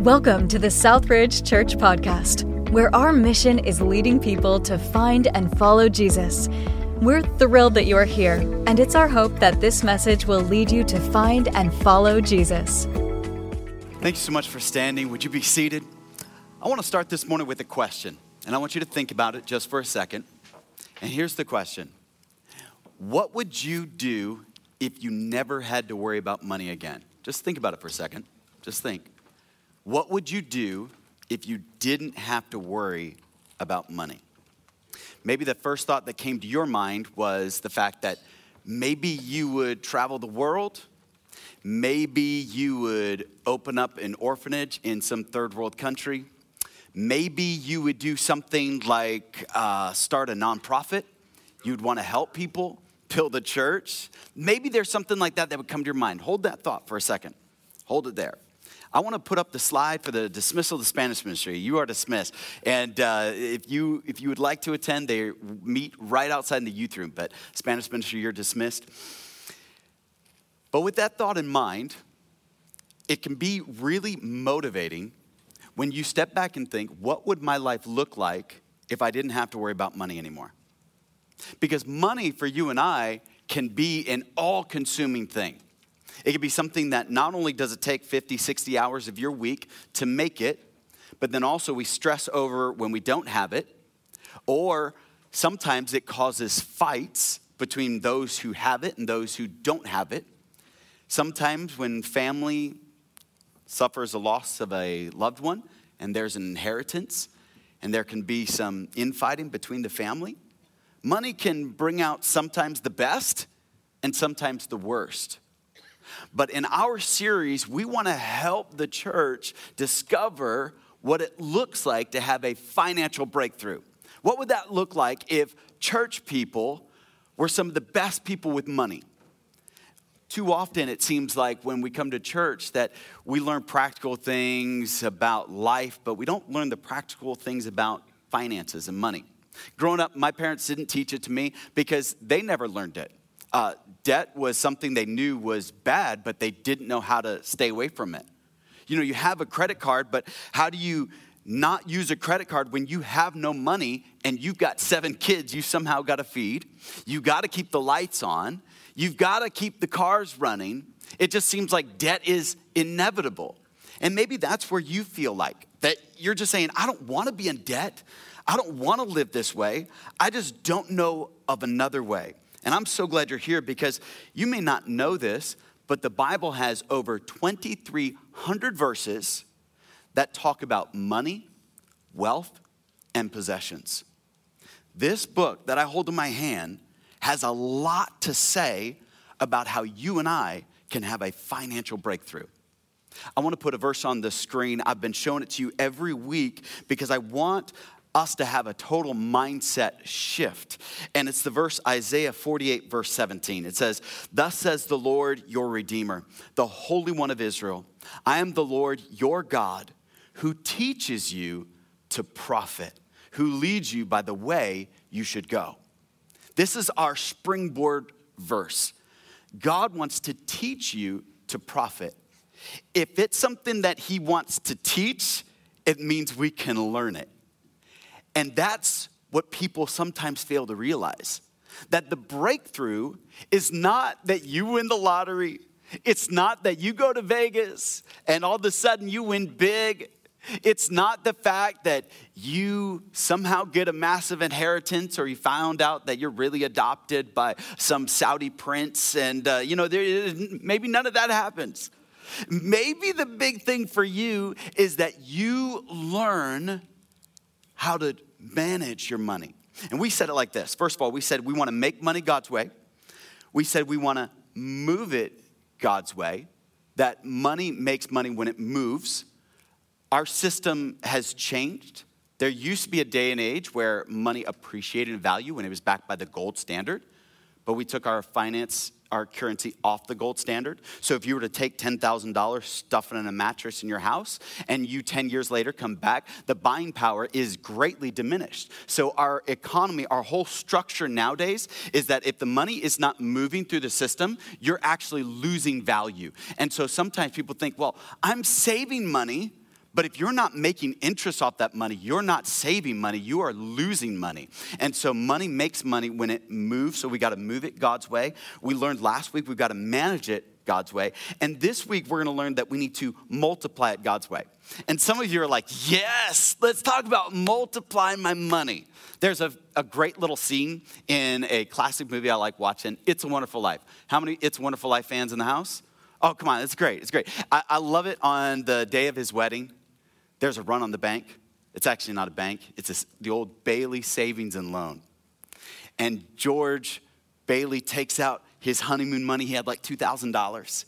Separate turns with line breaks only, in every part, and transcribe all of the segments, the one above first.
Welcome to the Southridge Church Podcast, where our mission is leading people to find and follow Jesus. We're thrilled that you're here, and it's our hope that this message will lead you to find and follow Jesus.
Thank you so much for standing. Would you be seated? I want to start this morning with a question, and I want you to think about it just for a second. And here's the question What would you do if you never had to worry about money again? Just think about it for a second. Just think. What would you do if you didn't have to worry about money? Maybe the first thought that came to your mind was the fact that maybe you would travel the world. Maybe you would open up an orphanage in some third world country. Maybe you would do something like uh, start a nonprofit. You'd want to help people, build a church. Maybe there's something like that that would come to your mind. Hold that thought for a second. Hold it there. I want to put up the slide for the dismissal of the Spanish ministry. You are dismissed. And uh, if, you, if you would like to attend, they meet right outside in the youth room. But Spanish ministry, you're dismissed. But with that thought in mind, it can be really motivating when you step back and think, what would my life look like if I didn't have to worry about money anymore? Because money for you and I can be an all consuming thing. It could be something that not only does it take 50, 60 hours of your week to make it, but then also we stress over when we don't have it. Or sometimes it causes fights between those who have it and those who don't have it. Sometimes when family suffers a loss of a loved one and there's an inheritance and there can be some infighting between the family, money can bring out sometimes the best and sometimes the worst. But in our series, we want to help the church discover what it looks like to have a financial breakthrough. What would that look like if church people were some of the best people with money? Too often, it seems like when we come to church that we learn practical things about life, but we don't learn the practical things about finances and money. Growing up, my parents didn't teach it to me because they never learned it. Uh, debt was something they knew was bad, but they didn't know how to stay away from it. You know, you have a credit card, but how do you not use a credit card when you have no money and you've got seven kids you somehow got to feed? You got to keep the lights on. You've got to keep the cars running. It just seems like debt is inevitable. And maybe that's where you feel like that you're just saying, I don't want to be in debt. I don't want to live this way. I just don't know of another way. And I'm so glad you're here because you may not know this, but the Bible has over 2,300 verses that talk about money, wealth, and possessions. This book that I hold in my hand has a lot to say about how you and I can have a financial breakthrough. I want to put a verse on the screen. I've been showing it to you every week because I want us to have a total mindset shift. And it's the verse Isaiah 48, verse 17. It says, Thus says the Lord your Redeemer, the Holy One of Israel I am the Lord your God who teaches you to profit, who leads you by the way you should go. This is our springboard verse. God wants to teach you to profit. If it's something that He wants to teach, it means we can learn it. And that's what people sometimes fail to realize that the breakthrough is not that you win the lottery, it's not that you go to Vegas and all of a sudden you win big. It's not the fact that you somehow get a massive inheritance or you found out that you're really adopted by some Saudi prince and, uh, you know, there, maybe none of that happens. Maybe the big thing for you is that you learn how to manage your money. And we said it like this first of all, we said we want to make money God's way, we said we want to move it God's way, that money makes money when it moves. Our system has changed. There used to be a day and age where money appreciated in value when it was backed by the gold standard, but we took our finance our currency off the gold standard. So if you were to take $10,000, stuff it in a mattress in your house, and you 10 years later come back, the buying power is greatly diminished. So our economy, our whole structure nowadays is that if the money is not moving through the system, you're actually losing value. And so sometimes people think, well, I'm saving money, But if you're not making interest off that money, you're not saving money, you are losing money. And so money makes money when it moves, so we got to move it God's way. We learned last week we've got to manage it God's way. And this week we're going to learn that we need to multiply it God's way. And some of you are like, yes, let's talk about multiplying my money. There's a, a great little scene in a classic movie I like watching, It's a Wonderful Life. How many It's a Wonderful Life fans in the house? Oh, come on, it's great. It's great. I, I love it on the day of his wedding. There's a run on the bank. It's actually not a bank, it's the old Bailey Savings and Loan. And George Bailey takes out his honeymoon money. He had like $2,000.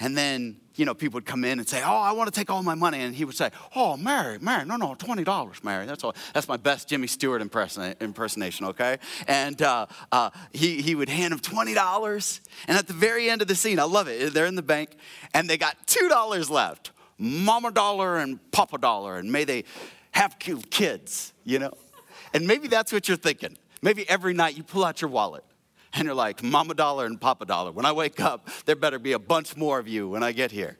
And then, you know, people would come in and say, Oh, I want to take all my money. And he would say, Oh, Mary, Mary, no, no, $20, Mary. That's all. That's my best Jimmy Stewart impersonation, okay? And uh, uh, he, he would hand him $20. And at the very end of the scene, I love it, they're in the bank and they got $2 left mama dollar and papa dollar, and may they have kids, you know? And maybe that's what you're thinking. Maybe every night you pull out your wallet and you're like, mama dollar and papa dollar. When I wake up, there better be a bunch more of you when I get here.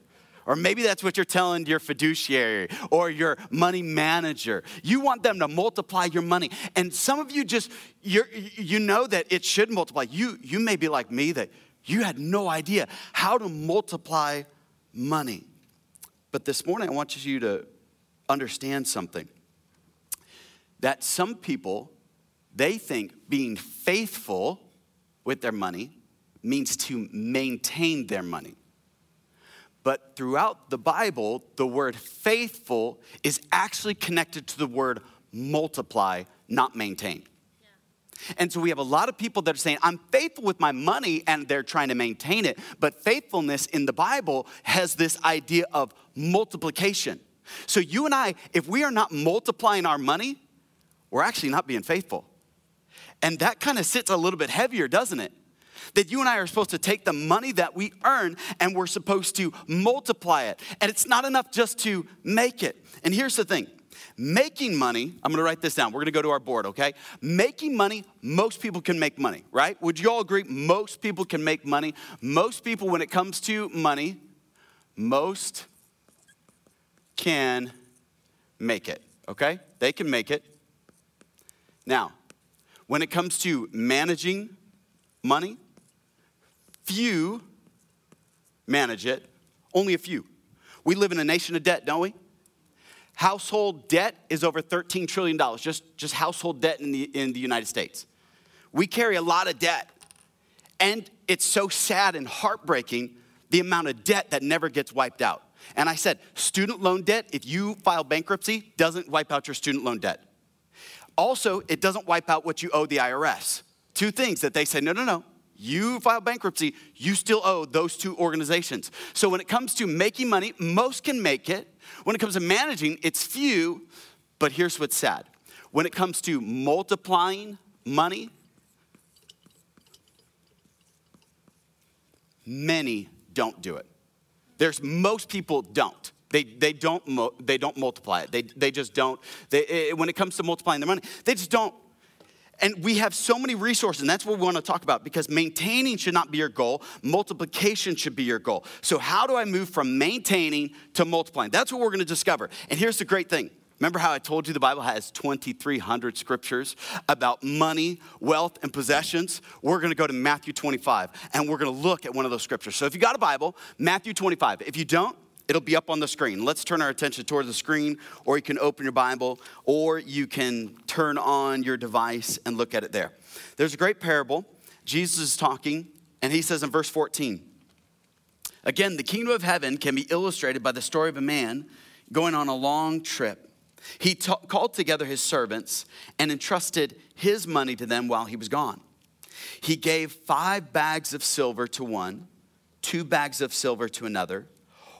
Or maybe that's what you're telling your fiduciary or your money manager. You want them to multiply your money. And some of you just, you you know that it should multiply. You, you may be like me that you had no idea how to multiply money. But this morning, I want you to understand something that some people, they think being faithful with their money means to maintain their money. But throughout the Bible, the word faithful is actually connected to the word multiply, not maintain. And so we have a lot of people that are saying, I'm faithful with my money, and they're trying to maintain it. But faithfulness in the Bible has this idea of multiplication. So you and I, if we are not multiplying our money, we're actually not being faithful. And that kind of sits a little bit heavier, doesn't it? That you and I are supposed to take the money that we earn and we're supposed to multiply it. And it's not enough just to make it. And here's the thing Making money, I'm gonna write this down. We're gonna go to our board, okay? Making money, most people can make money, right? Would you all agree? Most people can make money. Most people, when it comes to money, most can make it, okay? They can make it. Now, when it comes to managing money, few manage it, only a few. We live in a nation of debt, don't we? Household debt is over $13 trillion, just, just household debt in the, in the United States. We carry a lot of debt. And it's so sad and heartbreaking the amount of debt that never gets wiped out. And I said, student loan debt, if you file bankruptcy, doesn't wipe out your student loan debt. Also, it doesn't wipe out what you owe the IRS. Two things that they say, no, no, no, you file bankruptcy, you still owe those two organizations. So when it comes to making money, most can make it. When it comes to managing, it's few, but here's what's sad. When it comes to multiplying money, many don't do it. There's most people don't. They, they, don't, they don't multiply it. They, they just don't. They, eh, when it comes to multiplying their money, they just don't and we have so many resources, and that's what we want to talk about because maintaining should not be your goal, multiplication should be your goal. So, how do I move from maintaining to multiplying? That's what we're going to discover. And here's the great thing Remember how I told you the Bible has 2,300 scriptures about money, wealth, and possessions? We're going to go to Matthew 25 and we're going to look at one of those scriptures. So if you got a Bible, Matthew 25. If you don't, It'll be up on the screen. Let's turn our attention towards the screen, or you can open your Bible, or you can turn on your device and look at it there. There's a great parable. Jesus is talking, and he says in verse 14, Again, the kingdom of heaven can be illustrated by the story of a man going on a long trip. He ta- called together his servants and entrusted his money to them while he was gone. He gave five bags of silver to one, two bags of silver to another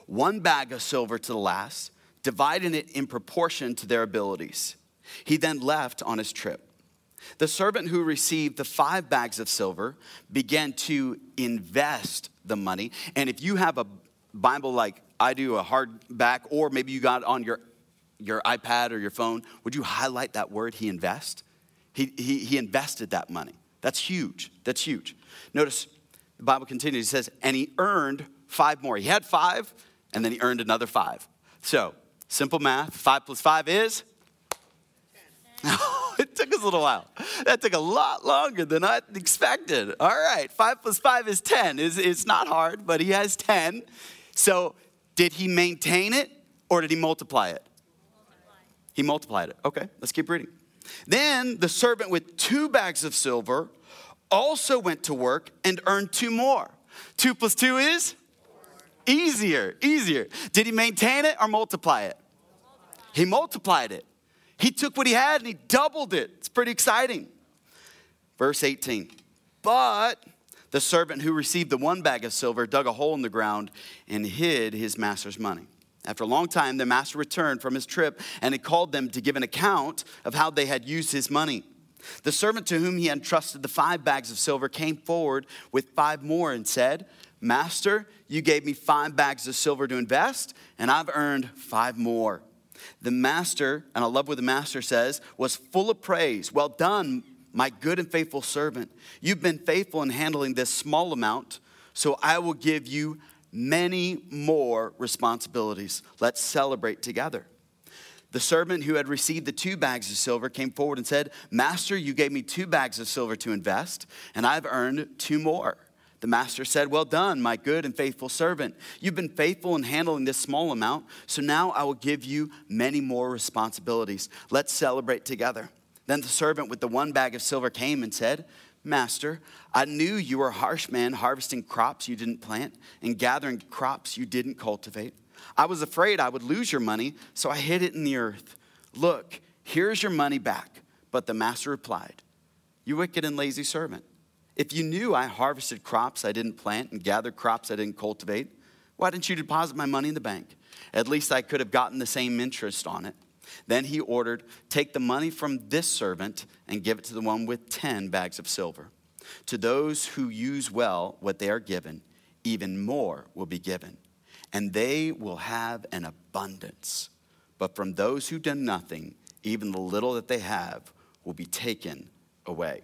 one bag of silver to the last, dividing it in proportion to their abilities. He then left on his trip. The servant who received the five bags of silver began to invest the money. And if you have a Bible like I do, a hardback, or maybe you got on your, your iPad or your phone, would you highlight that word, he invest? He, he, he invested that money. That's huge. That's huge. Notice the Bible continues. It says, and he earned five more. He had five, and then he earned another five. So Simple math. Five plus five is? it took us a little while. That took a lot longer than I expected. All right, five plus five is 10. It's, it's not hard, but he has 10. So, did he maintain it or did he multiply it? He multiplied it. Okay, let's keep reading. Then the servant with two bags of silver also went to work and earned two more. Two plus two is? Easier, easier. Did he maintain it or multiply it? He multiplied it. He took what he had and he doubled it. It's pretty exciting. Verse 18. But the servant who received the one bag of silver dug a hole in the ground and hid his master's money. After a long time, the master returned from his trip and he called them to give an account of how they had used his money. The servant to whom he entrusted the five bags of silver came forward with five more and said, Master, you gave me five bags of silver to invest, and I've earned five more. The master, and I love what the master says, was full of praise. Well done, my good and faithful servant. You've been faithful in handling this small amount, so I will give you many more responsibilities. Let's celebrate together. The servant who had received the two bags of silver came forward and said, Master, you gave me two bags of silver to invest, and I've earned two more. The master said, Well done, my good and faithful servant. You've been faithful in handling this small amount, so now I will give you many more responsibilities. Let's celebrate together. Then the servant with the one bag of silver came and said, Master, I knew you were a harsh man, harvesting crops you didn't plant and gathering crops you didn't cultivate. I was afraid I would lose your money, so I hid it in the earth. Look, here's your money back. But the master replied, You wicked and lazy servant. If you knew I harvested crops I didn't plant and gathered crops I didn't cultivate, why didn't you deposit my money in the bank? At least I could have gotten the same interest on it. Then he ordered, Take the money from this servant and give it to the one with 10 bags of silver. To those who use well what they are given, even more will be given and they will have an abundance. But from those who do nothing, even the little that they have will be taken away.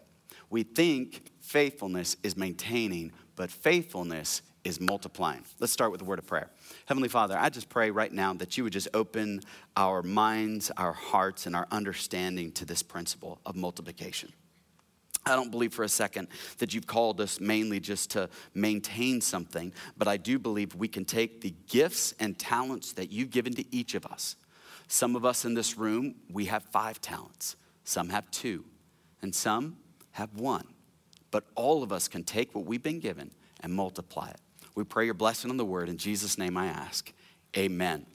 We think faithfulness is maintaining, but faithfulness is multiplying. Let's start with a word of prayer. Heavenly Father, I just pray right now that you would just open our minds, our hearts, and our understanding to this principle of multiplication. I don't believe for a second that you've called us mainly just to maintain something, but I do believe we can take the gifts and talents that you've given to each of us. Some of us in this room, we have five talents, some have two, and some have one. But all of us can take what we've been given and multiply it. We pray your blessing on the word. In Jesus' name I ask. Amen.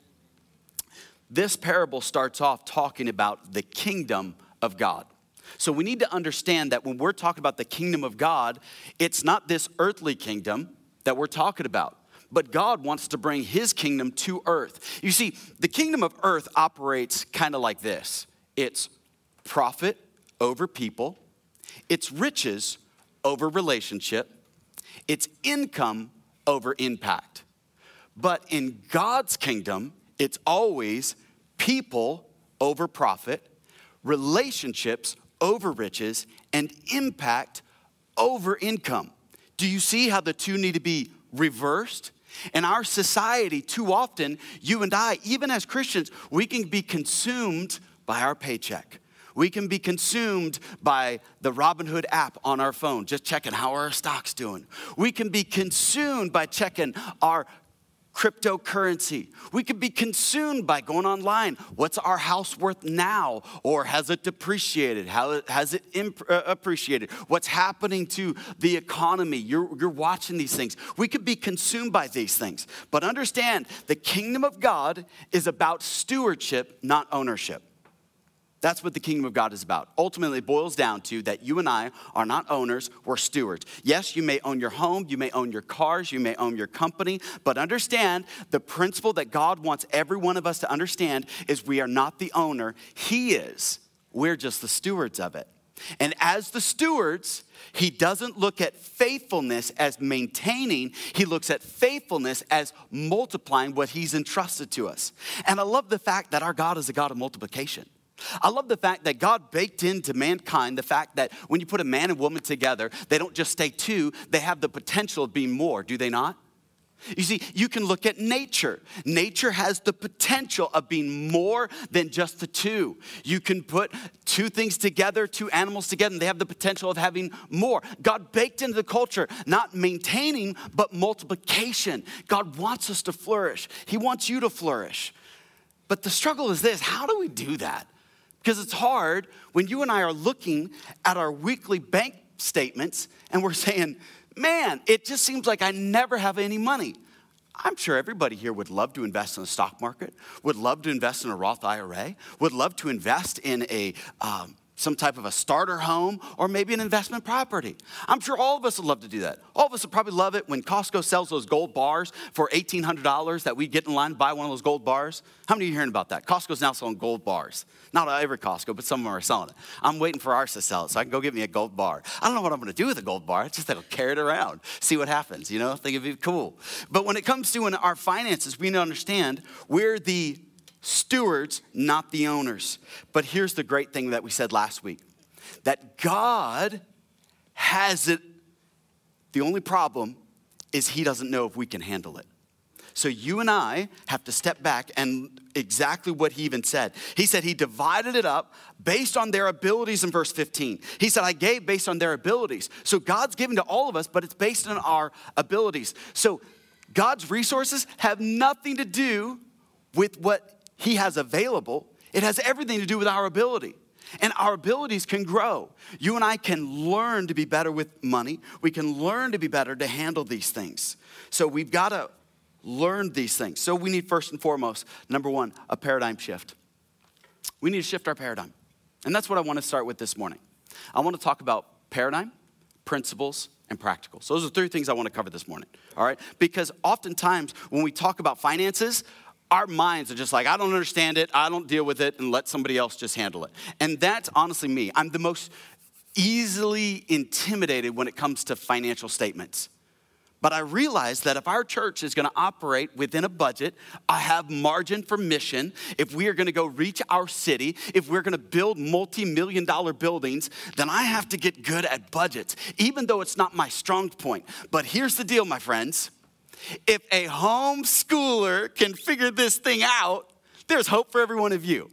This parable starts off talking about the kingdom of God. So we need to understand that when we're talking about the kingdom of God, it's not this earthly kingdom that we're talking about. But God wants to bring his kingdom to earth. You see, the kingdom of earth operates kind of like this it's profit over people, it's riches over relationship, it's income over impact. But in God's kingdom, it's always people over profit, relationships over riches and impact over income. Do you see how the two need to be reversed? In our society, too often, you and I, even as Christians, we can be consumed by our paycheck. We can be consumed by the Robinhood app on our phone, just checking how our stocks doing. We can be consumed by checking our cryptocurrency. We could be consumed by going online. What's our house worth now? Or has it depreciated? How has it imp- uh, appreciated? What's happening to the economy? You're, you're watching these things. We could be consumed by these things. But understand the kingdom of God is about stewardship, not ownership. That's what the kingdom of God is about. Ultimately, it boils down to that you and I are not owners, we're stewards. Yes, you may own your home, you may own your cars, you may own your company, but understand the principle that God wants every one of us to understand is we are not the owner, He is. We're just the stewards of it. And as the stewards, he doesn't look at faithfulness as maintaining, he looks at faithfulness as multiplying what he's entrusted to us. And I love the fact that our God is a God of multiplication. I love the fact that God baked into mankind the fact that when you put a man and woman together, they don't just stay two, they have the potential of being more, do they not? You see, you can look at nature. Nature has the potential of being more than just the two. You can put two things together, two animals together, and they have the potential of having more. God baked into the culture not maintaining, but multiplication. God wants us to flourish, He wants you to flourish. But the struggle is this how do we do that? Because it's hard when you and I are looking at our weekly bank statements and we're saying, man, it just seems like I never have any money. I'm sure everybody here would love to invest in the stock market, would love to invest in a Roth IRA, would love to invest in a um, some type of a starter home or maybe an investment property. I'm sure all of us would love to do that. All of us would probably love it when Costco sells those gold bars for $1,800 that we get in line to buy one of those gold bars. How many of you hearing about that? Costco's now selling gold bars. Not every Costco, but some of them are selling it. I'm waiting for ours to sell it so I can go get me a gold bar. I don't know what I'm going to do with a gold bar. It's just that I'll carry it around, see what happens, you know? I think it'd be cool. But when it comes to our finances, we need to understand we're the stewards, not the owners. But here's the great thing that we said last week that God has it. The only problem is He doesn't know if we can handle it. So you and I have to step back and exactly what he even said. He said he divided it up based on their abilities in verse 15. He said, I gave based on their abilities. So God's given to all of us, but it's based on our abilities. So God's resources have nothing to do with what he has available, it has everything to do with our ability. And our abilities can grow. You and I can learn to be better with money. We can learn to be better to handle these things. So we've got to learn these things. So we need first and foremost, number one, a paradigm shift. We need to shift our paradigm. And that's what I want to start with this morning. I want to talk about paradigm, principles, and practical. So those are three things I want to cover this morning. All right? Because oftentimes when we talk about finances, our minds are just like, I don't understand it, I don't deal with it, and let somebody else just handle it. And that's honestly me. I'm the most easily intimidated when it comes to financial statements. But I realize that if our church is gonna operate within a budget, I have margin for mission. If we are gonna go reach our city, if we're gonna build multi million dollar buildings, then I have to get good at budgets, even though it's not my strong point. But here's the deal, my friends if a homeschooler can figure this thing out, there's hope for every one of you.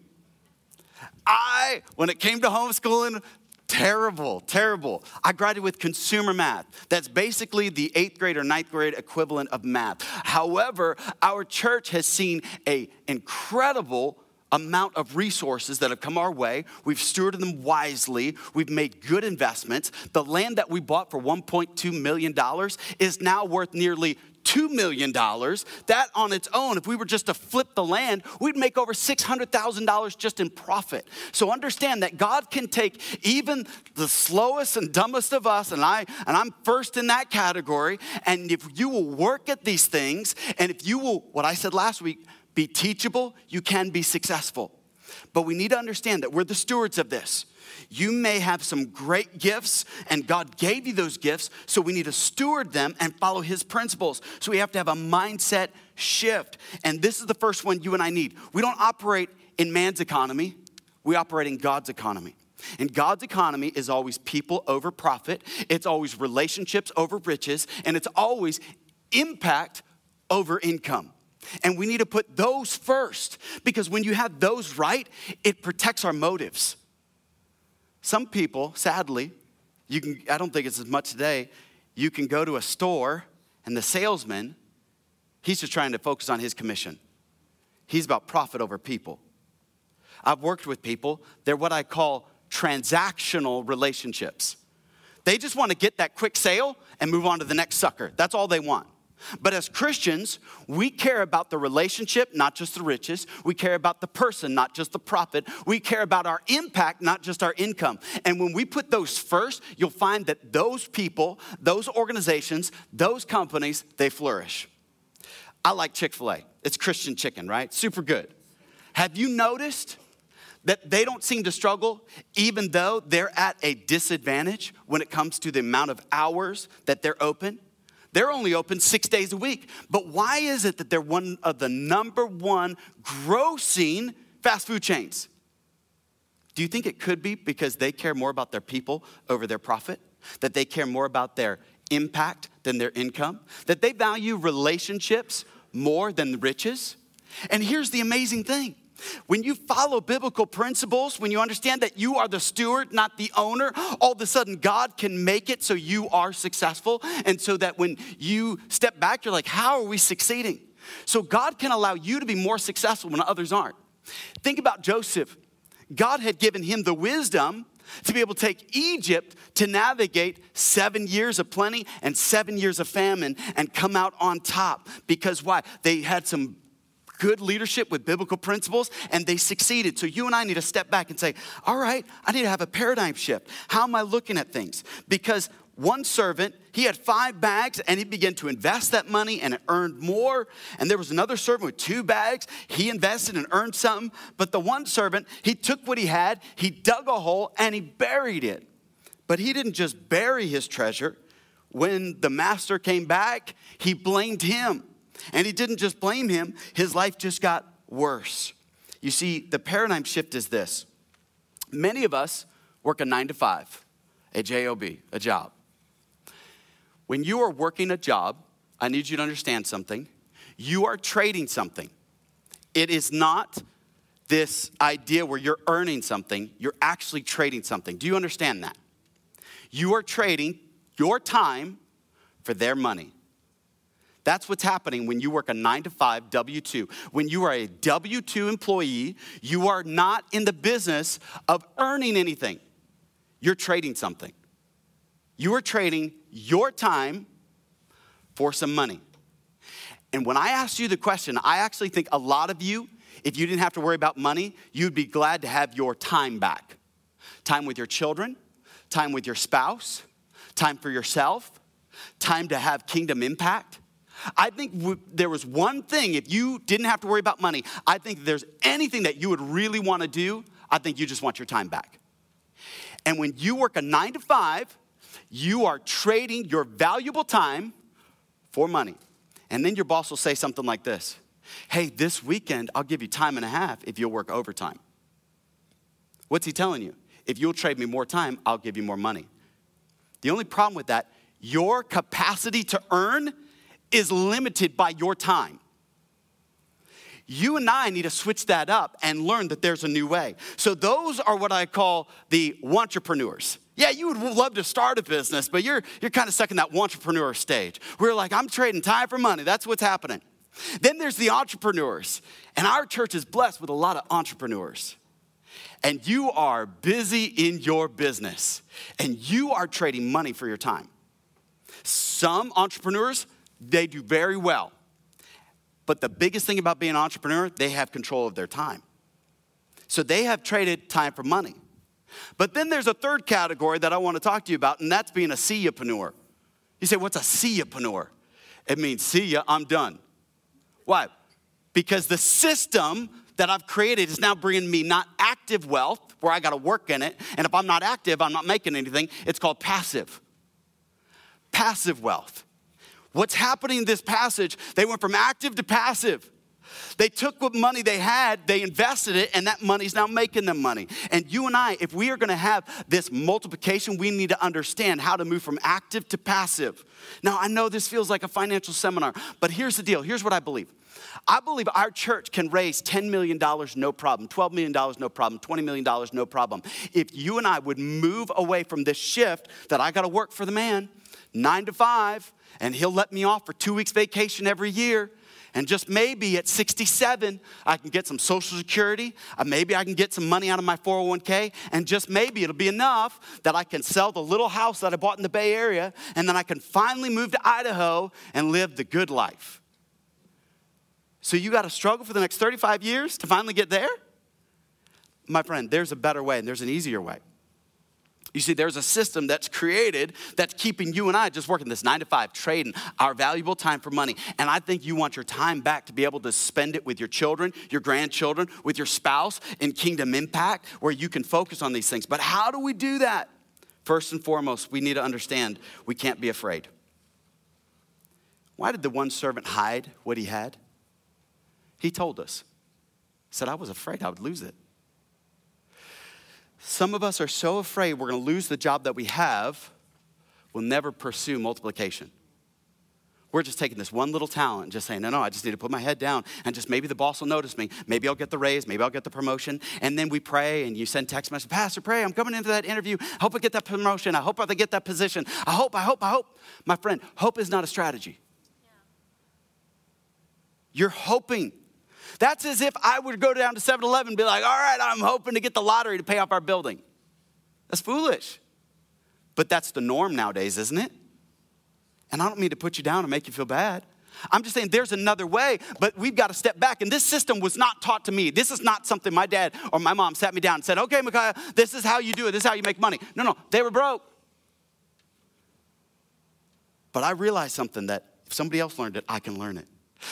I, when it came to homeschooling, terrible, terrible. I graduated with consumer math. That's basically the eighth grade or ninth grade equivalent of math. However, our church has seen an incredible amount of resources that have come our way. We've stewarded them wisely. We've made good investments. The land that we bought for $1.2 million is now worth nearly $2 million, that on its own, if we were just to flip the land, we'd make over $600,000 just in profit. So understand that God can take even the slowest and dumbest of us, and, I, and I'm first in that category, and if you will work at these things, and if you will, what I said last week, be teachable, you can be successful. But we need to understand that we're the stewards of this. You may have some great gifts, and God gave you those gifts, so we need to steward them and follow His principles. So we have to have a mindset shift. And this is the first one you and I need. We don't operate in man's economy, we operate in God's economy. And God's economy is always people over profit, it's always relationships over riches, and it's always impact over income. And we need to put those first because when you have those right, it protects our motives. Some people, sadly, you can, I don't think it's as much today, you can go to a store and the salesman, he's just trying to focus on his commission. He's about profit over people. I've worked with people, they're what I call transactional relationships. They just want to get that quick sale and move on to the next sucker. That's all they want. But as Christians, we care about the relationship, not just the riches. We care about the person, not just the profit. We care about our impact, not just our income. And when we put those first, you'll find that those people, those organizations, those companies, they flourish. I like Chick fil A. It's Christian chicken, right? Super good. Have you noticed that they don't seem to struggle even though they're at a disadvantage when it comes to the amount of hours that they're open? They're only open six days a week. But why is it that they're one of the number one grossing fast food chains? Do you think it could be because they care more about their people over their profit? That they care more about their impact than their income, that they value relationships more than riches. And here's the amazing thing when you follow biblical principles, when you understand that you are the steward, not the owner, all of a sudden God can make it so you are successful. And so that when you step back, you're like, how are we succeeding? So God can allow you to be more successful when others aren't. Think about Joseph. God had given him the wisdom to be able to take Egypt to navigate seven years of plenty and seven years of famine and come out on top. Because why? They had some good leadership with biblical principles and they succeeded. So you and I need to step back and say, all right, I need to have a paradigm shift. How am I looking at things? Because one servant, he had five bags and he began to invest that money and it earned more. And there was another servant with two bags. He invested and earned something. But the one servant, he took what he had, he dug a hole and he buried it. But he didn't just bury his treasure. When the master came back, he blamed him. And he didn't just blame him, his life just got worse. You see, the paradigm shift is this many of us work a nine to five, a job, a job. When you are working a job, I need you to understand something. You are trading something. It is not this idea where you're earning something, you're actually trading something. Do you understand that? You are trading your time for their money. That's what's happening when you work a nine to five W 2. When you are a W 2 employee, you are not in the business of earning anything, you're trading something. You are trading your time for some money. And when I asked you the question, I actually think a lot of you, if you didn't have to worry about money, you'd be glad to have your time back. Time with your children, time with your spouse, time for yourself, time to have kingdom impact. I think w- there was one thing, if you didn't have to worry about money, I think there's anything that you would really want to do, I think you just want your time back. And when you work a nine to five, you are trading your valuable time for money. And then your boss will say something like this Hey, this weekend, I'll give you time and a half if you'll work overtime. What's he telling you? If you'll trade me more time, I'll give you more money. The only problem with that, your capacity to earn is limited by your time. You and I need to switch that up and learn that there's a new way. So, those are what I call the entrepreneurs. Yeah, you would love to start a business, but you're, you're kind of stuck in that entrepreneur stage. We're like, I'm trading time for money. That's what's happening. Then there's the entrepreneurs. And our church is blessed with a lot of entrepreneurs. And you are busy in your business, and you are trading money for your time. Some entrepreneurs, they do very well. But the biggest thing about being an entrepreneur, they have control of their time. So they have traded time for money. But then there's a third category that I want to talk to you about, and that's being a see yapreneur. You say, what's a see yapreneur? It means see ya, I'm done. Why? Because the system that I've created is now bringing me not active wealth, where I got to work in it, and if I'm not active, I'm not making anything. It's called passive. Passive wealth. What's happening in this passage? They went from active to passive. They took what money they had, they invested it, and that money's now making them money. And you and I, if we are gonna have this multiplication, we need to understand how to move from active to passive. Now, I know this feels like a financial seminar, but here's the deal here's what I believe. I believe our church can raise $10 million, no problem, $12 million, no problem, $20 million, no problem. If you and I would move away from this shift that I gotta work for the man, nine to five, and he'll let me off for two weeks vacation every year. And just maybe at 67, I can get some Social Security. Uh, maybe I can get some money out of my 401k. And just maybe it'll be enough that I can sell the little house that I bought in the Bay Area. And then I can finally move to Idaho and live the good life. So you got to struggle for the next 35 years to finally get there? My friend, there's a better way and there's an easier way. You see, there's a system that's created that's keeping you and I just working this nine to five, trading our valuable time for money. And I think you want your time back to be able to spend it with your children, your grandchildren, with your spouse in kingdom impact, where you can focus on these things. But how do we do that? First and foremost, we need to understand we can't be afraid. Why did the one servant hide what he had? He told us. He said, I was afraid I would lose it. Some of us are so afraid we're going to lose the job that we have, we'll never pursue multiplication. We're just taking this one little talent and just saying, no, no, I just need to put my head down and just maybe the boss will notice me. Maybe I'll get the raise. Maybe I'll get the promotion. And then we pray and you send text message, Pastor, pray. I'm coming into that interview. I hope I get that promotion. I hope I get that position. I hope, I hope, I hope. My friend, hope is not a strategy. You're hoping. That's as if I would go down to 7 Eleven and be like, all right, I'm hoping to get the lottery to pay off our building. That's foolish. But that's the norm nowadays, isn't it? And I don't mean to put you down and make you feel bad. I'm just saying there's another way, but we've got to step back. And this system was not taught to me. This is not something my dad or my mom sat me down and said, okay, Micaiah, this is how you do it. This is how you make money. No, no, they were broke. But I realized something that if somebody else learned it, I can learn it.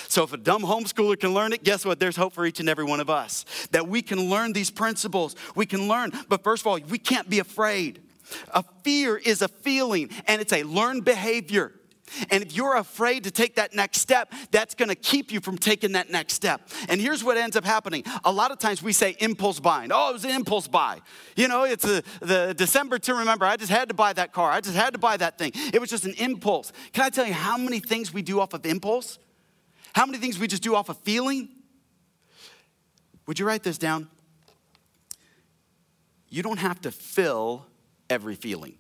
So if a dumb homeschooler can learn it, guess what? There's hope for each and every one of us. That we can learn these principles. We can learn, but first of all, we can't be afraid. A fear is a feeling and it's a learned behavior. And if you're afraid to take that next step, that's gonna keep you from taking that next step. And here's what ends up happening. A lot of times we say impulse buying. Oh, it was an impulse buy. You know, it's a, the December to remember. I just had to buy that car. I just had to buy that thing. It was just an impulse. Can I tell you how many things we do off of impulse? How many things we just do off of feeling? Would you write this down? You don't have to fill every feeling.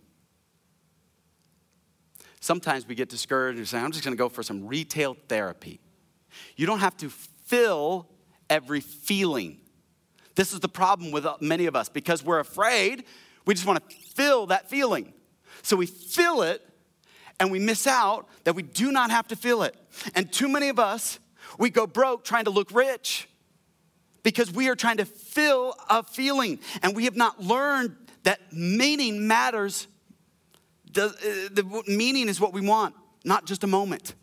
Sometimes we get discouraged and say, I'm just gonna go for some retail therapy. You don't have to fill every feeling. This is the problem with uh, many of us because we're afraid, we just wanna fill that feeling. So we fill it and we miss out that we do not have to feel it. And too many of us, we go broke trying to look rich because we are trying to fill a feeling and we have not learned that meaning matters the, uh, meaning is what we want, not just a moment.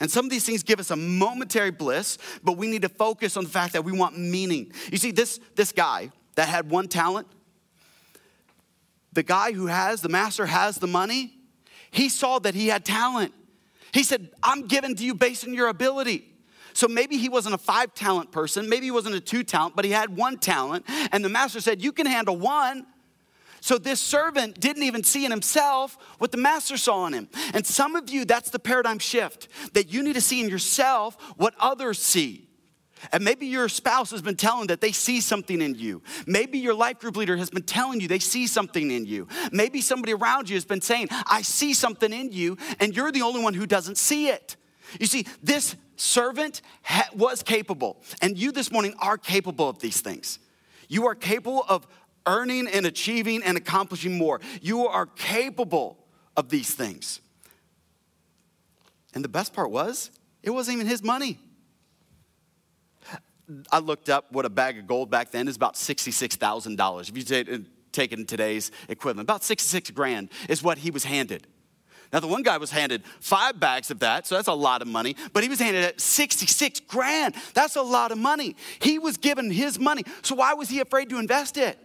And some of these things give us a momentary bliss, but we need to focus on the fact that we want meaning. You see, this, this guy that had one talent, the guy who has, the master has the money, he saw that he had talent. He said, I'm giving to you based on your ability. So maybe he wasn't a five talent person, maybe he wasn't a two talent, but he had one talent. And the master said, You can handle one. So this servant didn't even see in himself what the master saw in him. And some of you, that's the paradigm shift that you need to see in yourself what others see. And maybe your spouse has been telling that they see something in you. Maybe your life group leader has been telling you they see something in you. Maybe somebody around you has been saying, I see something in you, and you're the only one who doesn't see it. You see, this servant ha- was capable, and you this morning are capable of these things. You are capable of earning and achieving and accomplishing more. You are capable of these things. And the best part was, it wasn't even his money. I looked up what a bag of gold back then is about $66,000. If you take, uh, take it in today's equivalent, about 66 grand is what he was handed. Now, the one guy was handed five bags of that, so that's a lot of money, but he was handed 66 grand. That's a lot of money. He was given his money, so why was he afraid to invest it?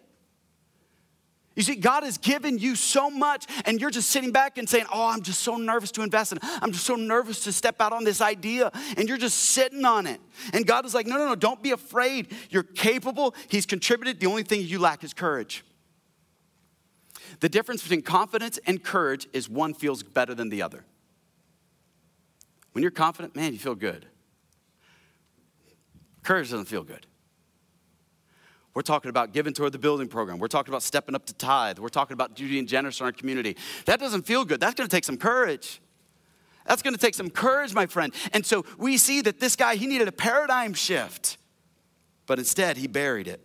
You see, God has given you so much, and you're just sitting back and saying, Oh, I'm just so nervous to invest in. I'm just so nervous to step out on this idea. And you're just sitting on it. And God is like, No, no, no, don't be afraid. You're capable. He's contributed. The only thing you lack is courage. The difference between confidence and courage is one feels better than the other. When you're confident, man, you feel good. Courage doesn't feel good. We're talking about giving toward the building program. We're talking about stepping up to tithe. We're talking about duty and generous in our community. That doesn't feel good. That's going to take some courage. That's going to take some courage, my friend. And so we see that this guy, he needed a paradigm shift, but instead he buried it.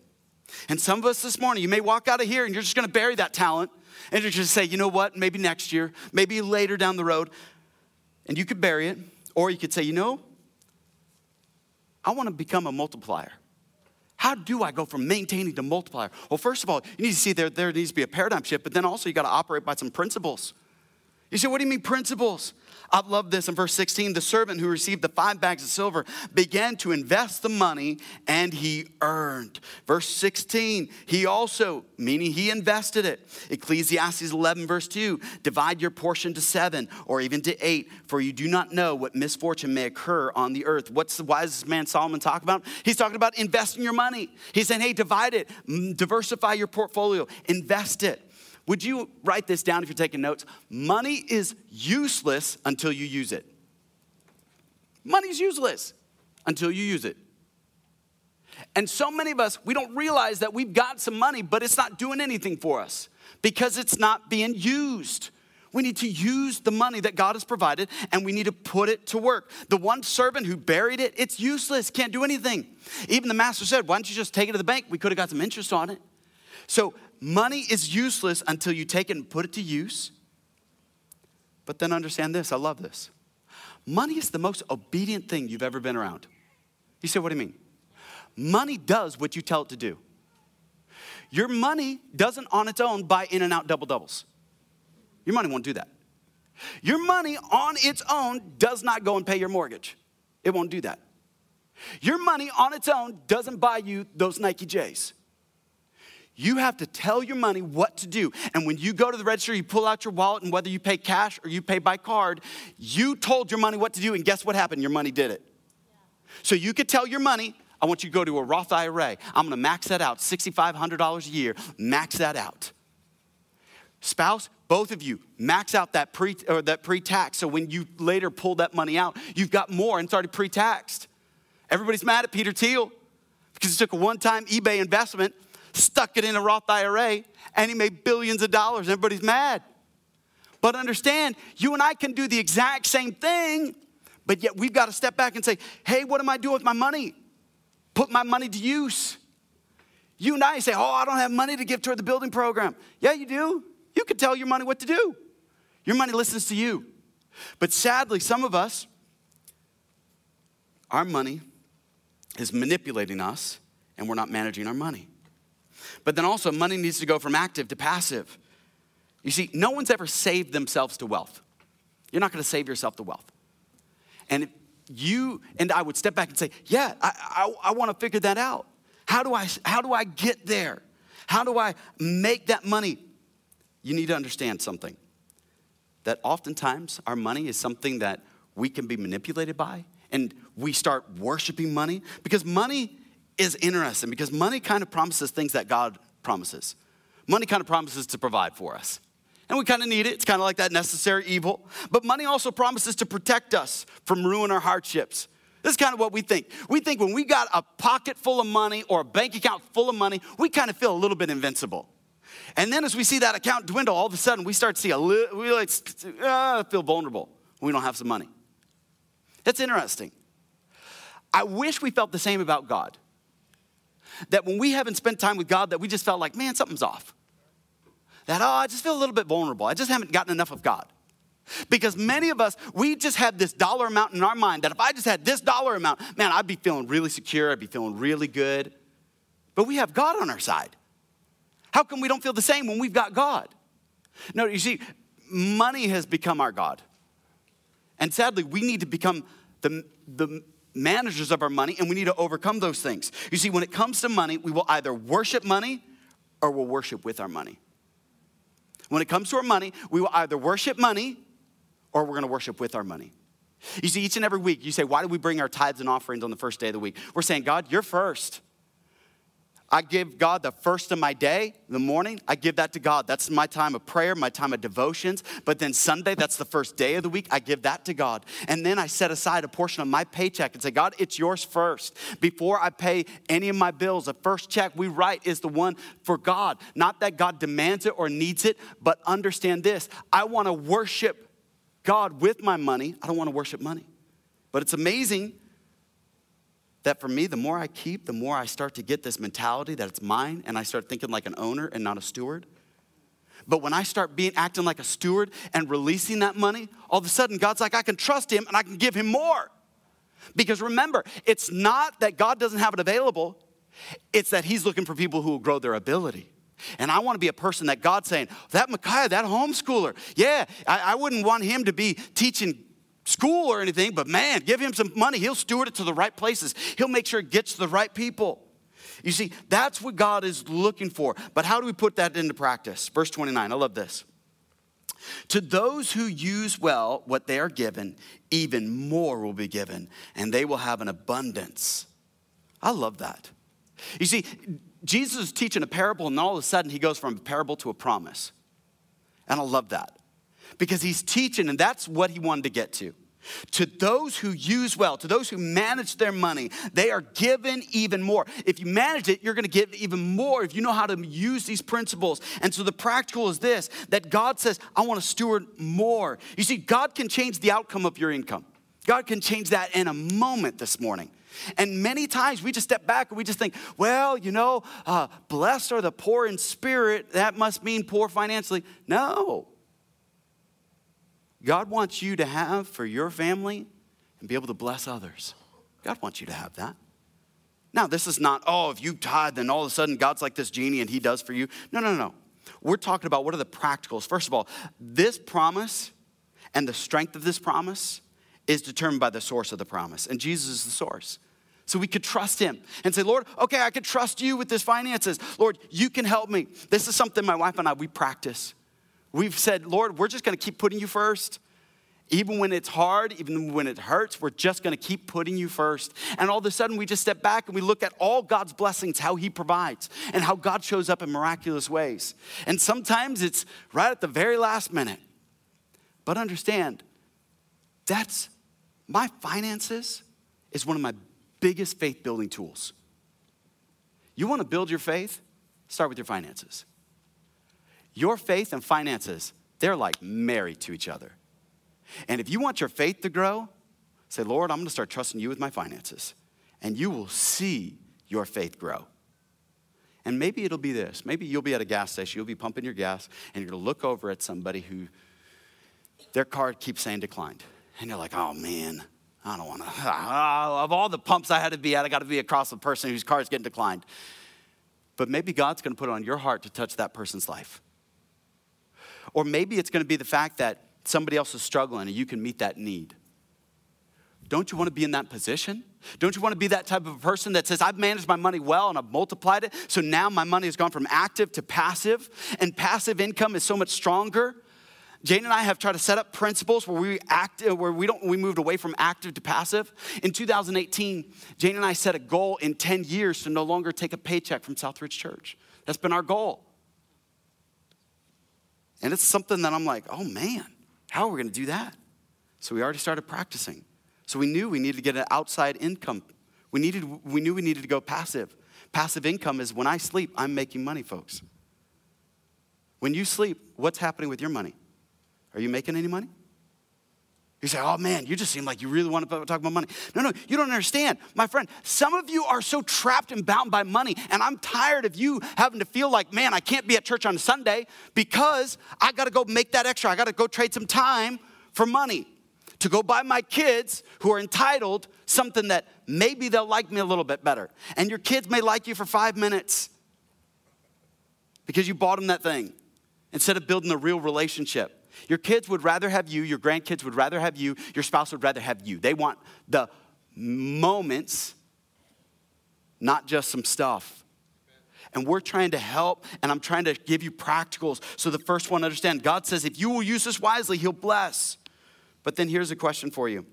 And some of us this morning, you may walk out of here and you're just going to bury that talent and you're just say, you know what, maybe next year, maybe later down the road, and you could bury it. Or you could say, you know, I want to become a multiplier. How do I go from maintaining to multiplier? Well, first of all, you need to see there, there needs to be a paradigm shift, but then also you got to operate by some principles. You say, what do you mean principles? I love this in verse 16. The servant who received the five bags of silver began to invest the money and he earned. Verse 16, he also, meaning he invested it. Ecclesiastes 11, verse 2 divide your portion to seven or even to eight, for you do not know what misfortune may occur on the earth. What's the wisest man Solomon talk about? He's talking about investing your money. He's saying, hey, divide it, mm, diversify your portfolio, invest it. Would you write this down if you're taking notes? Money is useless until you use it. Money's useless until you use it. And so many of us, we don't realize that we've got some money, but it's not doing anything for us because it's not being used. We need to use the money that God has provided and we need to put it to work. The one servant who buried it, it's useless, can't do anything. Even the master said, Why don't you just take it to the bank? We could have got some interest on it. So, money is useless until you take it and put it to use. But then understand this I love this. Money is the most obedient thing you've ever been around. You say, What do you mean? Money does what you tell it to do. Your money doesn't on its own buy In-N-Out double doubles. Your money won't do that. Your money on its own does not go and pay your mortgage. It won't do that. Your money on its own doesn't buy you those Nike J's. You have to tell your money what to do. And when you go to the register, you pull out your wallet, and whether you pay cash or you pay by card, you told your money what to do, and guess what happened? Your money did it. So you could tell your money, I want you to go to a Roth IRA. I'm gonna max that out, $6,500 a year, max that out. Spouse, both of you max out that pre or that pre-tax so when you later pull that money out you've got more and it's already pre-taxed everybody's mad at peter thiel because he took a one-time ebay investment stuck it in a roth ira and he made billions of dollars everybody's mad but understand you and i can do the exact same thing but yet we've got to step back and say hey what am i doing with my money put my money to use you and i say oh i don't have money to give toward the building program yeah you do you can tell your money what to do. Your money listens to you. But sadly, some of us, our money is manipulating us and we're not managing our money. But then also, money needs to go from active to passive. You see, no one's ever saved themselves to wealth. You're not going to save yourself to wealth. And if you and I would step back and say, Yeah, I, I, I want to figure that out. How do, I, how do I get there? How do I make that money you need to understand something that oftentimes our money is something that we can be manipulated by, and we start worshiping money because money is interesting because money kind of promises things that God promises. Money kind of promises to provide for us. And we kind of need it. It's kind of like that necessary evil. But money also promises to protect us from ruin or hardships. This is kind of what we think. We think when we got a pocket full of money or a bank account full of money, we kind of feel a little bit invincible. And then as we see that account dwindle, all of a sudden we start to see a little, we like uh, feel vulnerable we don't have some money. That's interesting. I wish we felt the same about God. That when we haven't spent time with God, that we just felt like, man, something's off. That, oh, I just feel a little bit vulnerable. I just haven't gotten enough of God. Because many of us, we just have this dollar amount in our mind that if I just had this dollar amount, man, I'd be feeling really secure, I'd be feeling really good. But we have God on our side. How come we don't feel the same when we've got God? No, you see, money has become our God. And sadly, we need to become the, the managers of our money and we need to overcome those things. You see, when it comes to money, we will either worship money or we'll worship with our money. When it comes to our money, we will either worship money or we're gonna worship with our money. You see, each and every week, you say, Why do we bring our tithes and offerings on the first day of the week? We're saying, God, you're first. I give God the first of my day, the morning, I give that to God. That's my time of prayer, my time of devotions. But then Sunday, that's the first day of the week, I give that to God. And then I set aside a portion of my paycheck and say, God, it's yours first. Before I pay any of my bills, the first check we write is the one for God. Not that God demands it or needs it, but understand this I want to worship God with my money. I don't want to worship money. But it's amazing that for me, the more I keep, the more I start to get this mentality that it's mine, and I start thinking like an owner and not a steward. But when I start being acting like a steward and releasing that money, all of a sudden God's like, I can trust him and I can give him more. Because remember, it's not that God doesn't have it available, it's that he's looking for people who will grow their ability. And I want to be a person that God's saying, that Micaiah, that homeschooler, yeah, I, I wouldn't want him to be teaching school or anything, but man, give him some money. He'll steward it to the right places, he'll make sure it gets to the right people. You see, that's what God is looking for. But how do we put that into practice? Verse 29, I love this. To those who use well what they are given, even more will be given, and they will have an abundance. I love that. You see, Jesus is teaching a parable, and all of a sudden he goes from a parable to a promise. And I love that because he's teaching, and that's what he wanted to get to. To those who use well, to those who manage their money, they are given even more. If you manage it, you're going to give even more if you know how to use these principles. And so the practical is this that God says, I want to steward more. You see, God can change the outcome of your income, God can change that in a moment this morning. And many times we just step back and we just think, well, you know, uh, blessed are the poor in spirit. That must mean poor financially. No. God wants you to have for your family and be able to bless others. God wants you to have that. Now, this is not, oh, if you tithe, then all of a sudden God's like this genie and he does for you. No, no, no. We're talking about what are the practicals. First of all, this promise and the strength of this promise is determined by the source of the promise, and Jesus is the source. So we could trust him and say, Lord, okay, I could trust you with this finances. Lord, you can help me. This is something my wife and I, we practice. We've said, Lord, we're just gonna keep putting you first. Even when it's hard, even when it hurts, we're just gonna keep putting you first. And all of a sudden, we just step back and we look at all God's blessings, how He provides, and how God shows up in miraculous ways. And sometimes it's right at the very last minute. But understand, that's my finances is one of my biggest faith building tools. You wanna build your faith? Start with your finances. Your faith and finances, they're like married to each other. And if you want your faith to grow, say, Lord, I'm gonna start trusting you with my finances. And you will see your faith grow. And maybe it'll be this. Maybe you'll be at a gas station, you'll be pumping your gas, and you're gonna look over at somebody who their card keeps saying declined. And you're like, oh man, I don't wanna. Of all the pumps I had to be at, I gotta be across the person whose card's getting declined. But maybe God's gonna put it on your heart to touch that person's life. Or maybe it's gonna be the fact that somebody else is struggling and you can meet that need. Don't you want to be in that position? Don't you want to be that type of person that says, I've managed my money well and I've multiplied it, so now my money has gone from active to passive, and passive income is so much stronger? Jane and I have tried to set up principles where we act, uh, where we don't, we moved away from active to passive. In 2018, Jane and I set a goal in 10 years to no longer take a paycheck from Southridge Church. That's been our goal. And it's something that I'm like, oh man, how are we going to do that? So we already started practicing. So we knew we needed to get an outside income. We, needed, we knew we needed to go passive. Passive income is when I sleep, I'm making money, folks. When you sleep, what's happening with your money? Are you making any money? You say, oh man, you just seem like you really want to talk about money. No, no, you don't understand. My friend, some of you are so trapped and bound by money, and I'm tired of you having to feel like, man, I can't be at church on Sunday because I got to go make that extra. I got to go trade some time for money to go buy my kids who are entitled something that maybe they'll like me a little bit better. And your kids may like you for five minutes because you bought them that thing instead of building a real relationship. Your kids would rather have you, your grandkids would rather have you, your spouse would rather have you. They want the moments, not just some stuff. And we're trying to help, and I'm trying to give you practicals. So the first one, understand God says, if you will use this wisely, He'll bless. But then here's a question for you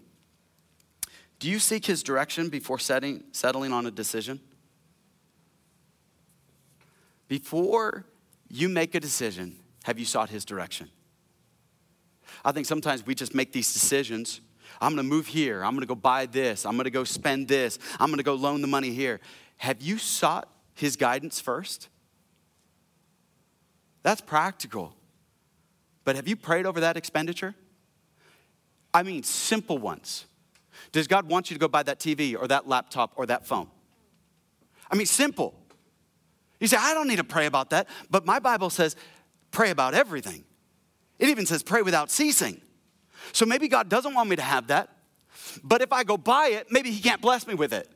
Do you seek His direction before setting, settling on a decision? Before you make a decision, have you sought His direction? I think sometimes we just make these decisions. I'm gonna move here. I'm gonna go buy this. I'm gonna go spend this. I'm gonna go loan the money here. Have you sought his guidance first? That's practical. But have you prayed over that expenditure? I mean, simple ones. Does God want you to go buy that TV or that laptop or that phone? I mean, simple. You say, I don't need to pray about that. But my Bible says, pray about everything. It even says pray without ceasing. So maybe God doesn't want me to have that, but if I go buy it, maybe He can't bless me with it.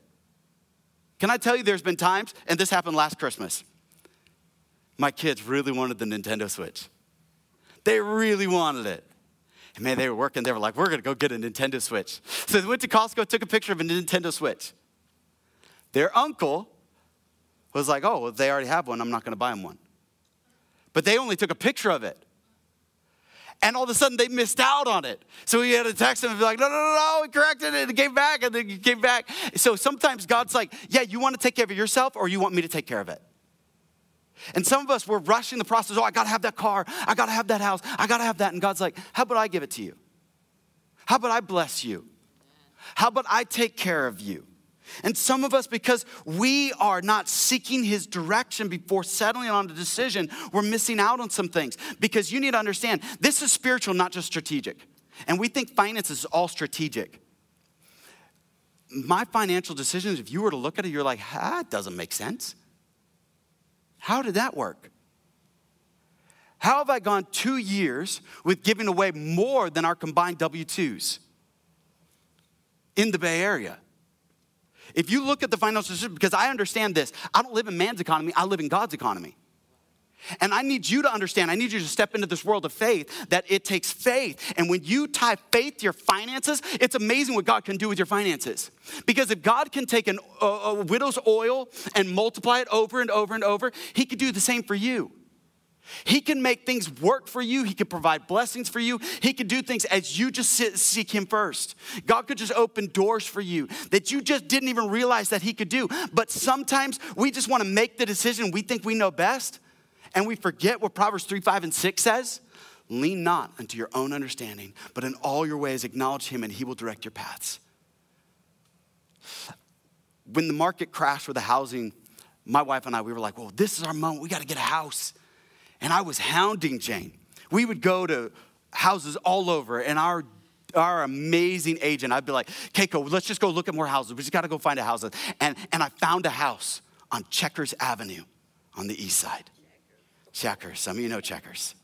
Can I tell you, there's been times, and this happened last Christmas. My kids really wanted the Nintendo Switch. They really wanted it. And man, they were working, they were like, we're gonna go get a Nintendo Switch. So they went to Costco, took a picture of a Nintendo Switch. Their uncle was like, oh, well, they already have one, I'm not gonna buy them one. But they only took a picture of it and all of a sudden they missed out on it. So he had to text him and be like, no, no, no, no, he corrected it and came back and then he came back. So sometimes God's like, yeah, you want to take care of yourself or you want me to take care of it? And some of us, we're rushing the process. Oh, I gotta have that car. I gotta have that house. I gotta have that. And God's like, how about I give it to you? How about I bless you? How about I take care of you? And some of us, because we are not seeking his direction before settling on a decision, we're missing out on some things. Because you need to understand this is spiritual, not just strategic. And we think finance is all strategic. My financial decisions, if you were to look at it, you're like, it doesn't make sense. How did that work? How have I gone two years with giving away more than our combined W 2s in the Bay Area? If you look at the financial system, because I understand this, I don't live in man's economy, I live in God's economy. And I need you to understand, I need you to step into this world of faith that it takes faith. And when you tie faith to your finances, it's amazing what God can do with your finances. Because if God can take an, a, a widow's oil and multiply it over and over and over, He could do the same for you. He can make things work for you. He can provide blessings for you. He can do things as you just sit, seek Him first. God could just open doors for you that you just didn't even realize that He could do. But sometimes we just want to make the decision we think we know best, and we forget what Proverbs 3, 5, and 6 says. Lean not unto your own understanding, but in all your ways acknowledge Him, and He will direct your paths. When the market crashed with the housing, my wife and I, we were like, well, this is our moment. We got to get a house and I was hounding Jane. We would go to houses all over, and our our amazing agent, I'd be like, Keiko, let's just go look at more houses. We just gotta go find a house. And, and I found a house on Checkers Avenue on the east side. Checkers, some of you know Checkers.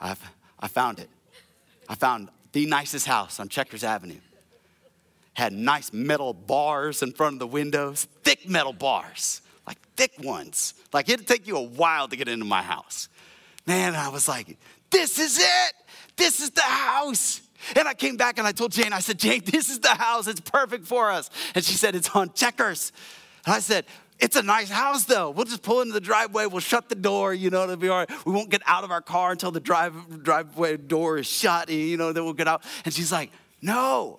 I've, I found it. I found the nicest house on Checkers Avenue. Had nice metal bars in front of the windows, thick metal bars like thick ones. Like it'd take you a while to get into my house. Man, I was like, this is it. This is the house. And I came back and I told Jane, I said, Jane, this is the house. It's perfect for us. And she said, it's on checkers. And I said, it's a nice house though. We'll just pull into the driveway. We'll shut the door. You know, it'll be all right. We won't get out of our car until the drive, driveway door is shut. You know, then we'll get out. And she's like, no,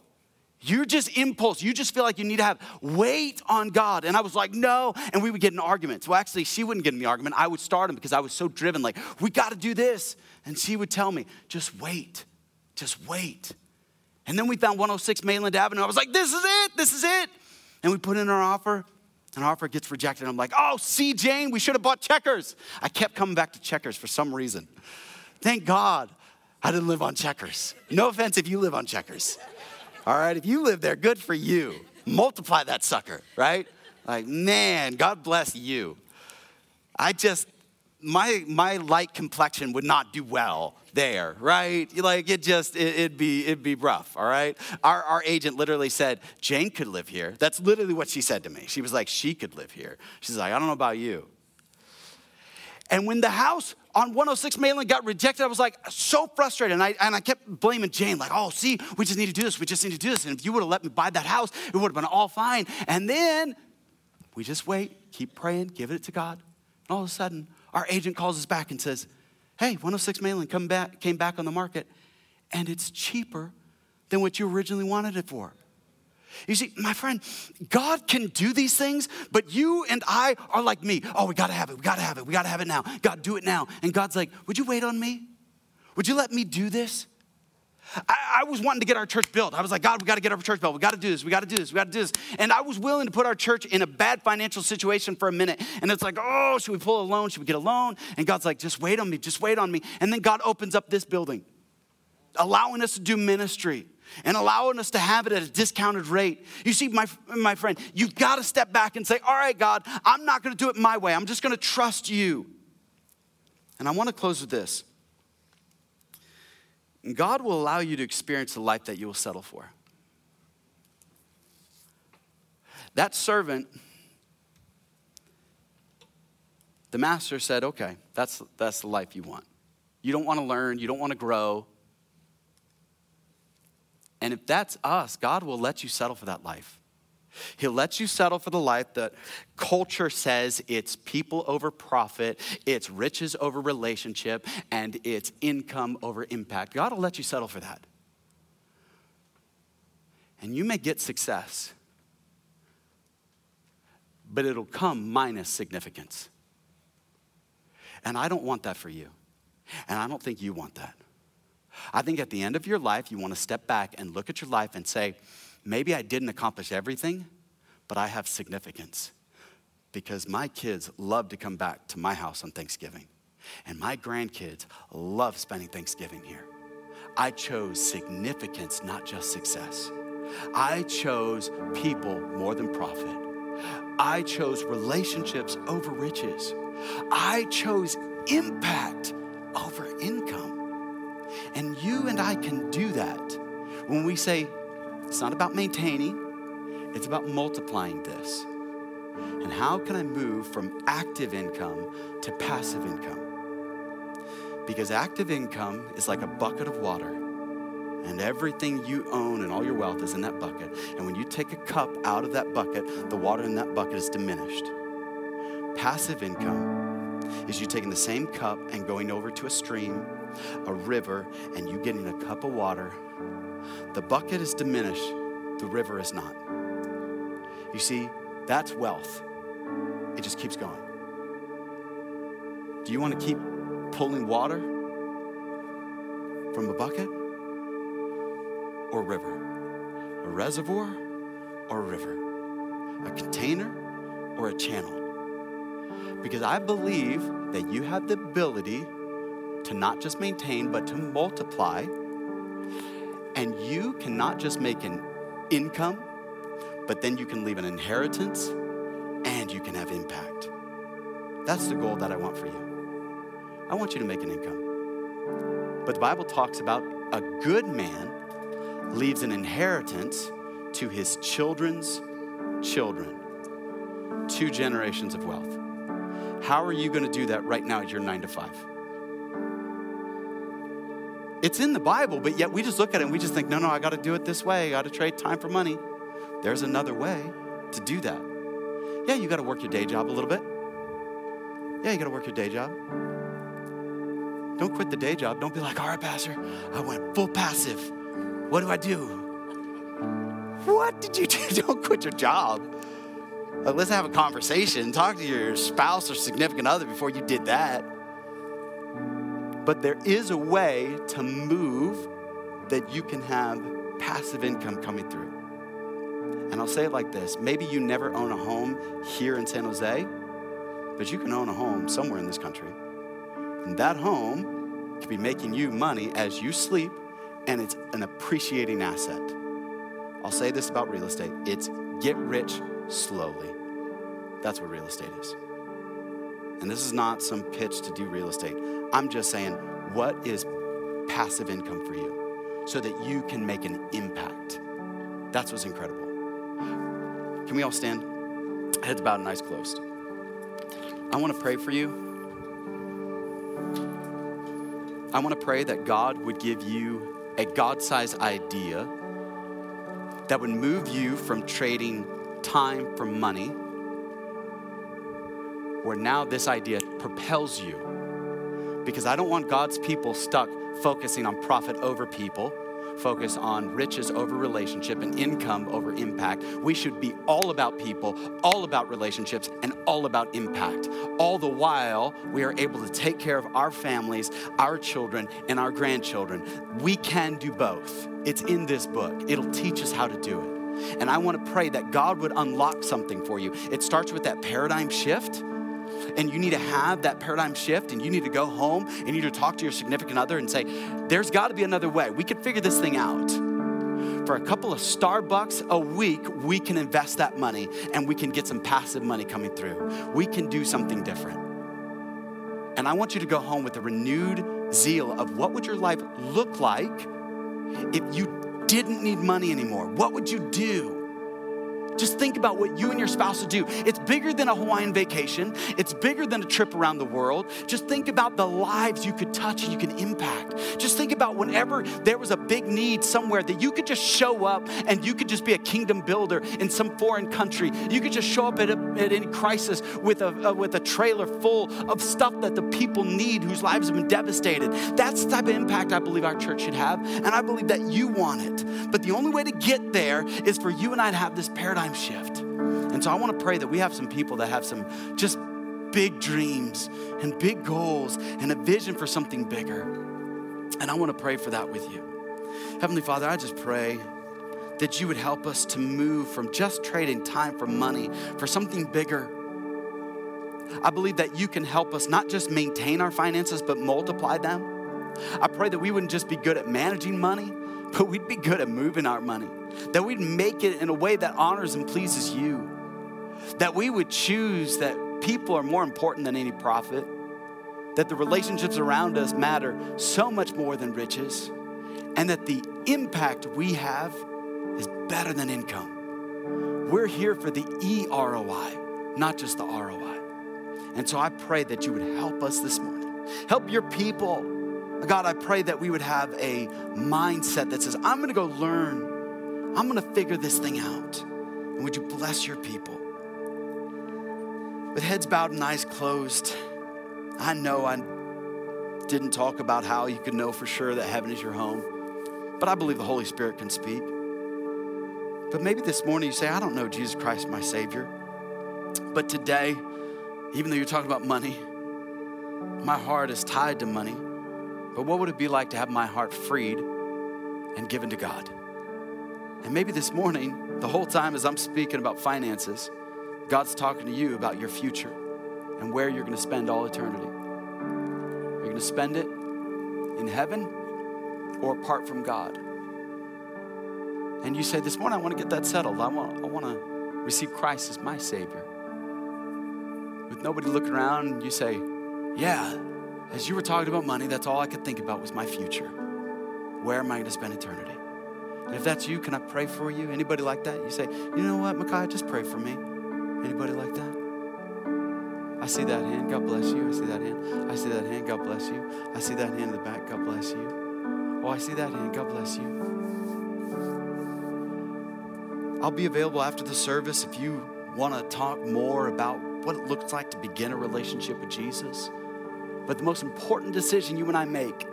you're just impulse. You just feel like you need to have wait on God. And I was like, no. And we would get in arguments. Well, actually, she wouldn't get in the argument. I would start them because I was so driven, like, we got to do this. And she would tell me, just wait. Just wait. And then we found 106 Mainland Avenue. I was like, this is it. This is it. And we put in our offer. And our offer gets rejected. I'm like, oh, see, Jane, we should have bought checkers. I kept coming back to checkers for some reason. Thank God I didn't live on checkers. No offense if you live on checkers. All right, if you live there, good for you. Multiply that sucker, right? Like, man, God bless you. I just, my my light complexion would not do well there, right? Like it just it, would be it'd be rough, all right? Our our agent literally said Jane could live here. That's literally what she said to me. She was like, she could live here. She's like, I don't know about you. And when the house on 106 Mainland got rejected, I was like so frustrated. And I, and I kept blaming Jane, like, oh, see, we just need to do this. We just need to do this. And if you would have let me buy that house, it would have been all fine. And then we just wait, keep praying, give it to God. And all of a sudden, our agent calls us back and says, hey, 106 Mainland come back, came back on the market, and it's cheaper than what you originally wanted it for. You see, my friend, God can do these things, but you and I are like me. Oh, we gotta have it, we gotta have it, we gotta have it now. God, do it now. And God's like, Would you wait on me? Would you let me do this? I, I, was wanting to get our church built. I was like, God, we got to get our church built. We got to do this. We got to do this. We got to do this. And I was willing to put our church in a bad financial situation for a minute. And it's like, oh, should we pull a loan? Should we get a loan? And God's like, just wait on me. Just wait on me. And then God opens up this building, allowing us to do ministry and allowing us to have it at a discounted rate. You see, my, my friend, you've got to step back and say, All right, God, I'm not going to do it my way. I'm just going to trust you. And I want to close with this God will allow you to experience the life that you will settle for. That servant, the master said, Okay, that's, that's the life you want. You don't want to learn, you don't want to grow, and if that's us, God will let you settle for that life. He'll let you settle for the life that culture says it's people over profit, it's riches over relationship, and it's income over impact. God will let you settle for that. And you may get success, but it'll come minus significance. And I don't want that for you. And I don't think you want that. I think at the end of your life, you want to step back and look at your life and say, maybe I didn't accomplish everything, but I have significance because my kids love to come back to my house on Thanksgiving. And my grandkids love spending Thanksgiving here. I chose significance, not just success. I chose people more than profit. I chose relationships over riches. I chose impact over income. And you and I can do that when we say, it's not about maintaining, it's about multiplying this. And how can I move from active income to passive income? Because active income is like a bucket of water, and everything you own and all your wealth is in that bucket. And when you take a cup out of that bucket, the water in that bucket is diminished. Passive income is you taking the same cup and going over to a stream, a river, and you getting a cup of water. The bucket is diminished, the river is not. You see, that's wealth. It just keeps going. Do you want to keep pulling water from a bucket or a river? A reservoir or a river? A container or a channel? Because I believe that you have the ability to not just maintain, but to multiply. And you cannot just make an income, but then you can leave an inheritance and you can have impact. That's the goal that I want for you. I want you to make an income. But the Bible talks about a good man leaves an inheritance to his children's children. Two generations of wealth. How are you going to do that right now at your nine to five? It's in the Bible, but yet we just look at it and we just think, no, no, I got to do it this way. I got to trade time for money. There's another way to do that. Yeah, you got to work your day job a little bit. Yeah, you got to work your day job. Don't quit the day job. Don't be like, all right, Pastor, I went full passive. What do I do? What did you do? Don't quit your job. Let's have a conversation. Talk to your spouse or significant other before you did that. But there is a way to move that you can have passive income coming through. And I'll say it like this maybe you never own a home here in San Jose, but you can own a home somewhere in this country. And that home could be making you money as you sleep, and it's an appreciating asset. I'll say this about real estate it's get rich slowly. That's what real estate is. And this is not some pitch to do real estate. I'm just saying, what is passive income for you so that you can make an impact? That's what's incredible. Can we all stand? Heads bowed and eyes closed. I want to pray for you. I want to pray that God would give you a God sized idea that would move you from trading time for money, where now this idea propels you. Because I don't want God's people stuck focusing on profit over people focus on riches over relationship and income over impact. We should be all about people, all about relationships, and all about impact. All the while, we are able to take care of our families, our children, and our grandchildren. We can do both. It's in this book, it'll teach us how to do it. And I want to pray that God would unlock something for you. It starts with that paradigm shift and you need to have that paradigm shift and you need to go home and you need to talk to your significant other and say, there's got to be another way. We can figure this thing out. For a couple of Starbucks a week, we can invest that money and we can get some passive money coming through. We can do something different. And I want you to go home with a renewed zeal of what would your life look like if you didn't need money anymore? What would you do? Just think about what you and your spouse would do. It's bigger than a Hawaiian vacation, it's bigger than a trip around the world. Just think about the lives you could touch and you can impact. Just think about whenever there was a big need somewhere that you could just show up and you could just be a kingdom builder in some foreign country. You could just show up at, a, at any crisis with a, a, with a trailer full of stuff that the people need whose lives have been devastated. That's the type of impact I believe our church should have, and I believe that you want it. But the only way to get there is for you and I to have this paradigm paradigm shift. And so I want to pray that we have some people that have some just big dreams and big goals and a vision for something bigger. And I want to pray for that with you. Heavenly Father, I just pray that you would help us to move from just trading time for money for something bigger. I believe that you can help us not just maintain our finances, but multiply them. I pray that we wouldn't just be good at managing money, but we'd be good at moving our money. That we'd make it in a way that honors and pleases you. That we would choose that people are more important than any profit. That the relationships around us matter so much more than riches. And that the impact we have is better than income. We're here for the EROI, not just the ROI. And so I pray that you would help us this morning. Help your people. God, I pray that we would have a mindset that says, I'm gonna go learn, I'm gonna figure this thing out. And would you bless your people? With heads bowed and eyes closed, I know I didn't talk about how you could know for sure that heaven is your home, but I believe the Holy Spirit can speak. But maybe this morning you say, I don't know Jesus Christ, my Savior. But today, even though you're talking about money, my heart is tied to money. But what would it be like to have my heart freed and given to God? And maybe this morning, the whole time as I'm speaking about finances, God's talking to you about your future and where you're going to spend all eternity. Are you going to spend it in heaven or apart from God? And you say, This morning I want to get that settled. I want, I want to receive Christ as my Savior. With nobody looking around, you say, Yeah, as you were talking about money, that's all I could think about was my future. Where am I going to spend eternity? And if that's you, can I pray for you? Anybody like that? You say, You know what, Micaiah, just pray for me. Anybody like that? I see that hand. God bless you. I see that hand. I see that hand. God bless you. I see that hand in the back. God bless you. Oh, I see that hand. God bless you. I'll be available after the service if you want to talk more about what it looks like to begin a relationship with Jesus. But the most important decision you and I make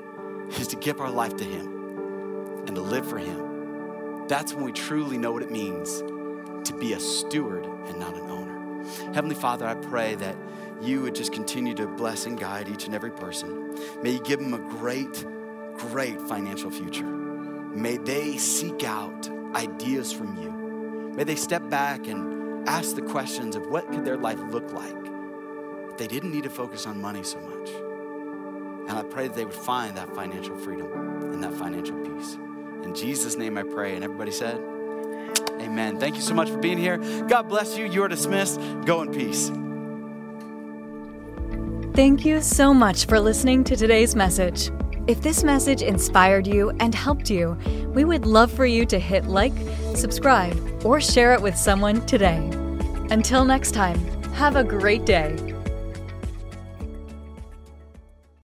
is to give our life to Him and to live for Him. That's when we truly know what it means to be a steward and not an owner. Heavenly Father, I pray that you would just continue to bless and guide each and every person. May you give them a great, great financial future. May they seek out ideas from you. May they step back and ask the questions of what could their life look like if they didn't need to focus on money so much. And I pray that they would find that financial freedom and that financial peace. In Jesus' name I pray. And everybody said, Amen. Thank you so much for being here. God bless you. You are dismissed. Go in peace.
Thank you so much for listening to today's message. If this message inspired you and helped you, we would love for you to hit like, subscribe, or share it with someone today. Until next time, have a great day.